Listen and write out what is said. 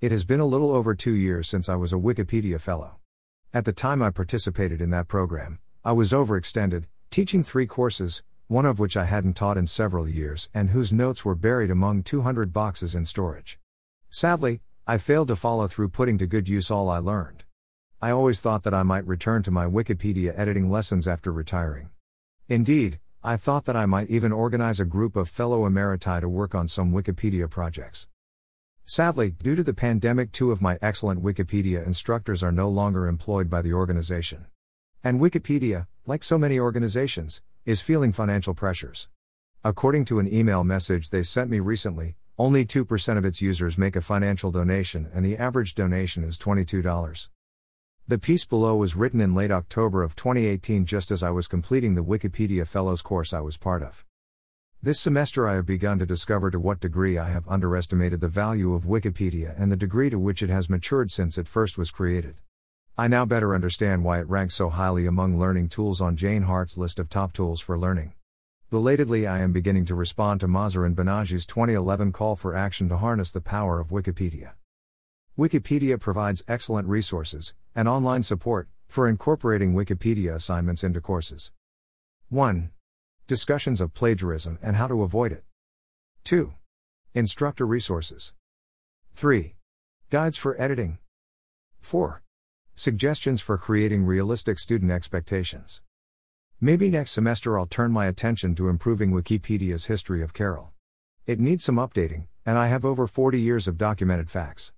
It has been a little over two years since I was a Wikipedia Fellow. At the time I participated in that program, I was overextended, teaching three courses, one of which I hadn't taught in several years and whose notes were buried among 200 boxes in storage. Sadly, I failed to follow through putting to good use all I learned. I always thought that I might return to my Wikipedia editing lessons after retiring. Indeed, I thought that I might even organize a group of fellow emeriti to work on some Wikipedia projects. Sadly, due to the pandemic, two of my excellent Wikipedia instructors are no longer employed by the organization. And Wikipedia, like so many organizations, is feeling financial pressures. According to an email message they sent me recently, only 2% of its users make a financial donation and the average donation is $22. The piece below was written in late October of 2018 just as I was completing the Wikipedia Fellows course I was part of. This semester I have begun to discover to what degree I have underestimated the value of Wikipedia and the degree to which it has matured since it first was created. I now better understand why it ranks so highly among learning tools on Jane Hart's list of top tools for learning. Belatedly, I am beginning to respond to Mahzarin Banaji's 2011 call for action to harness the power of Wikipedia. Wikipedia provides excellent resources and online support for incorporating Wikipedia assignments into courses. 1. Discussions of plagiarism and how to avoid it. 2. Instructor resources. 3. Guides for editing. 4. Suggestions for creating realistic student expectations. Maybe next semester I'll turn my attention to improving Wikipedia's history of Carol. It needs some updating, and I have over 40 years of documented facts.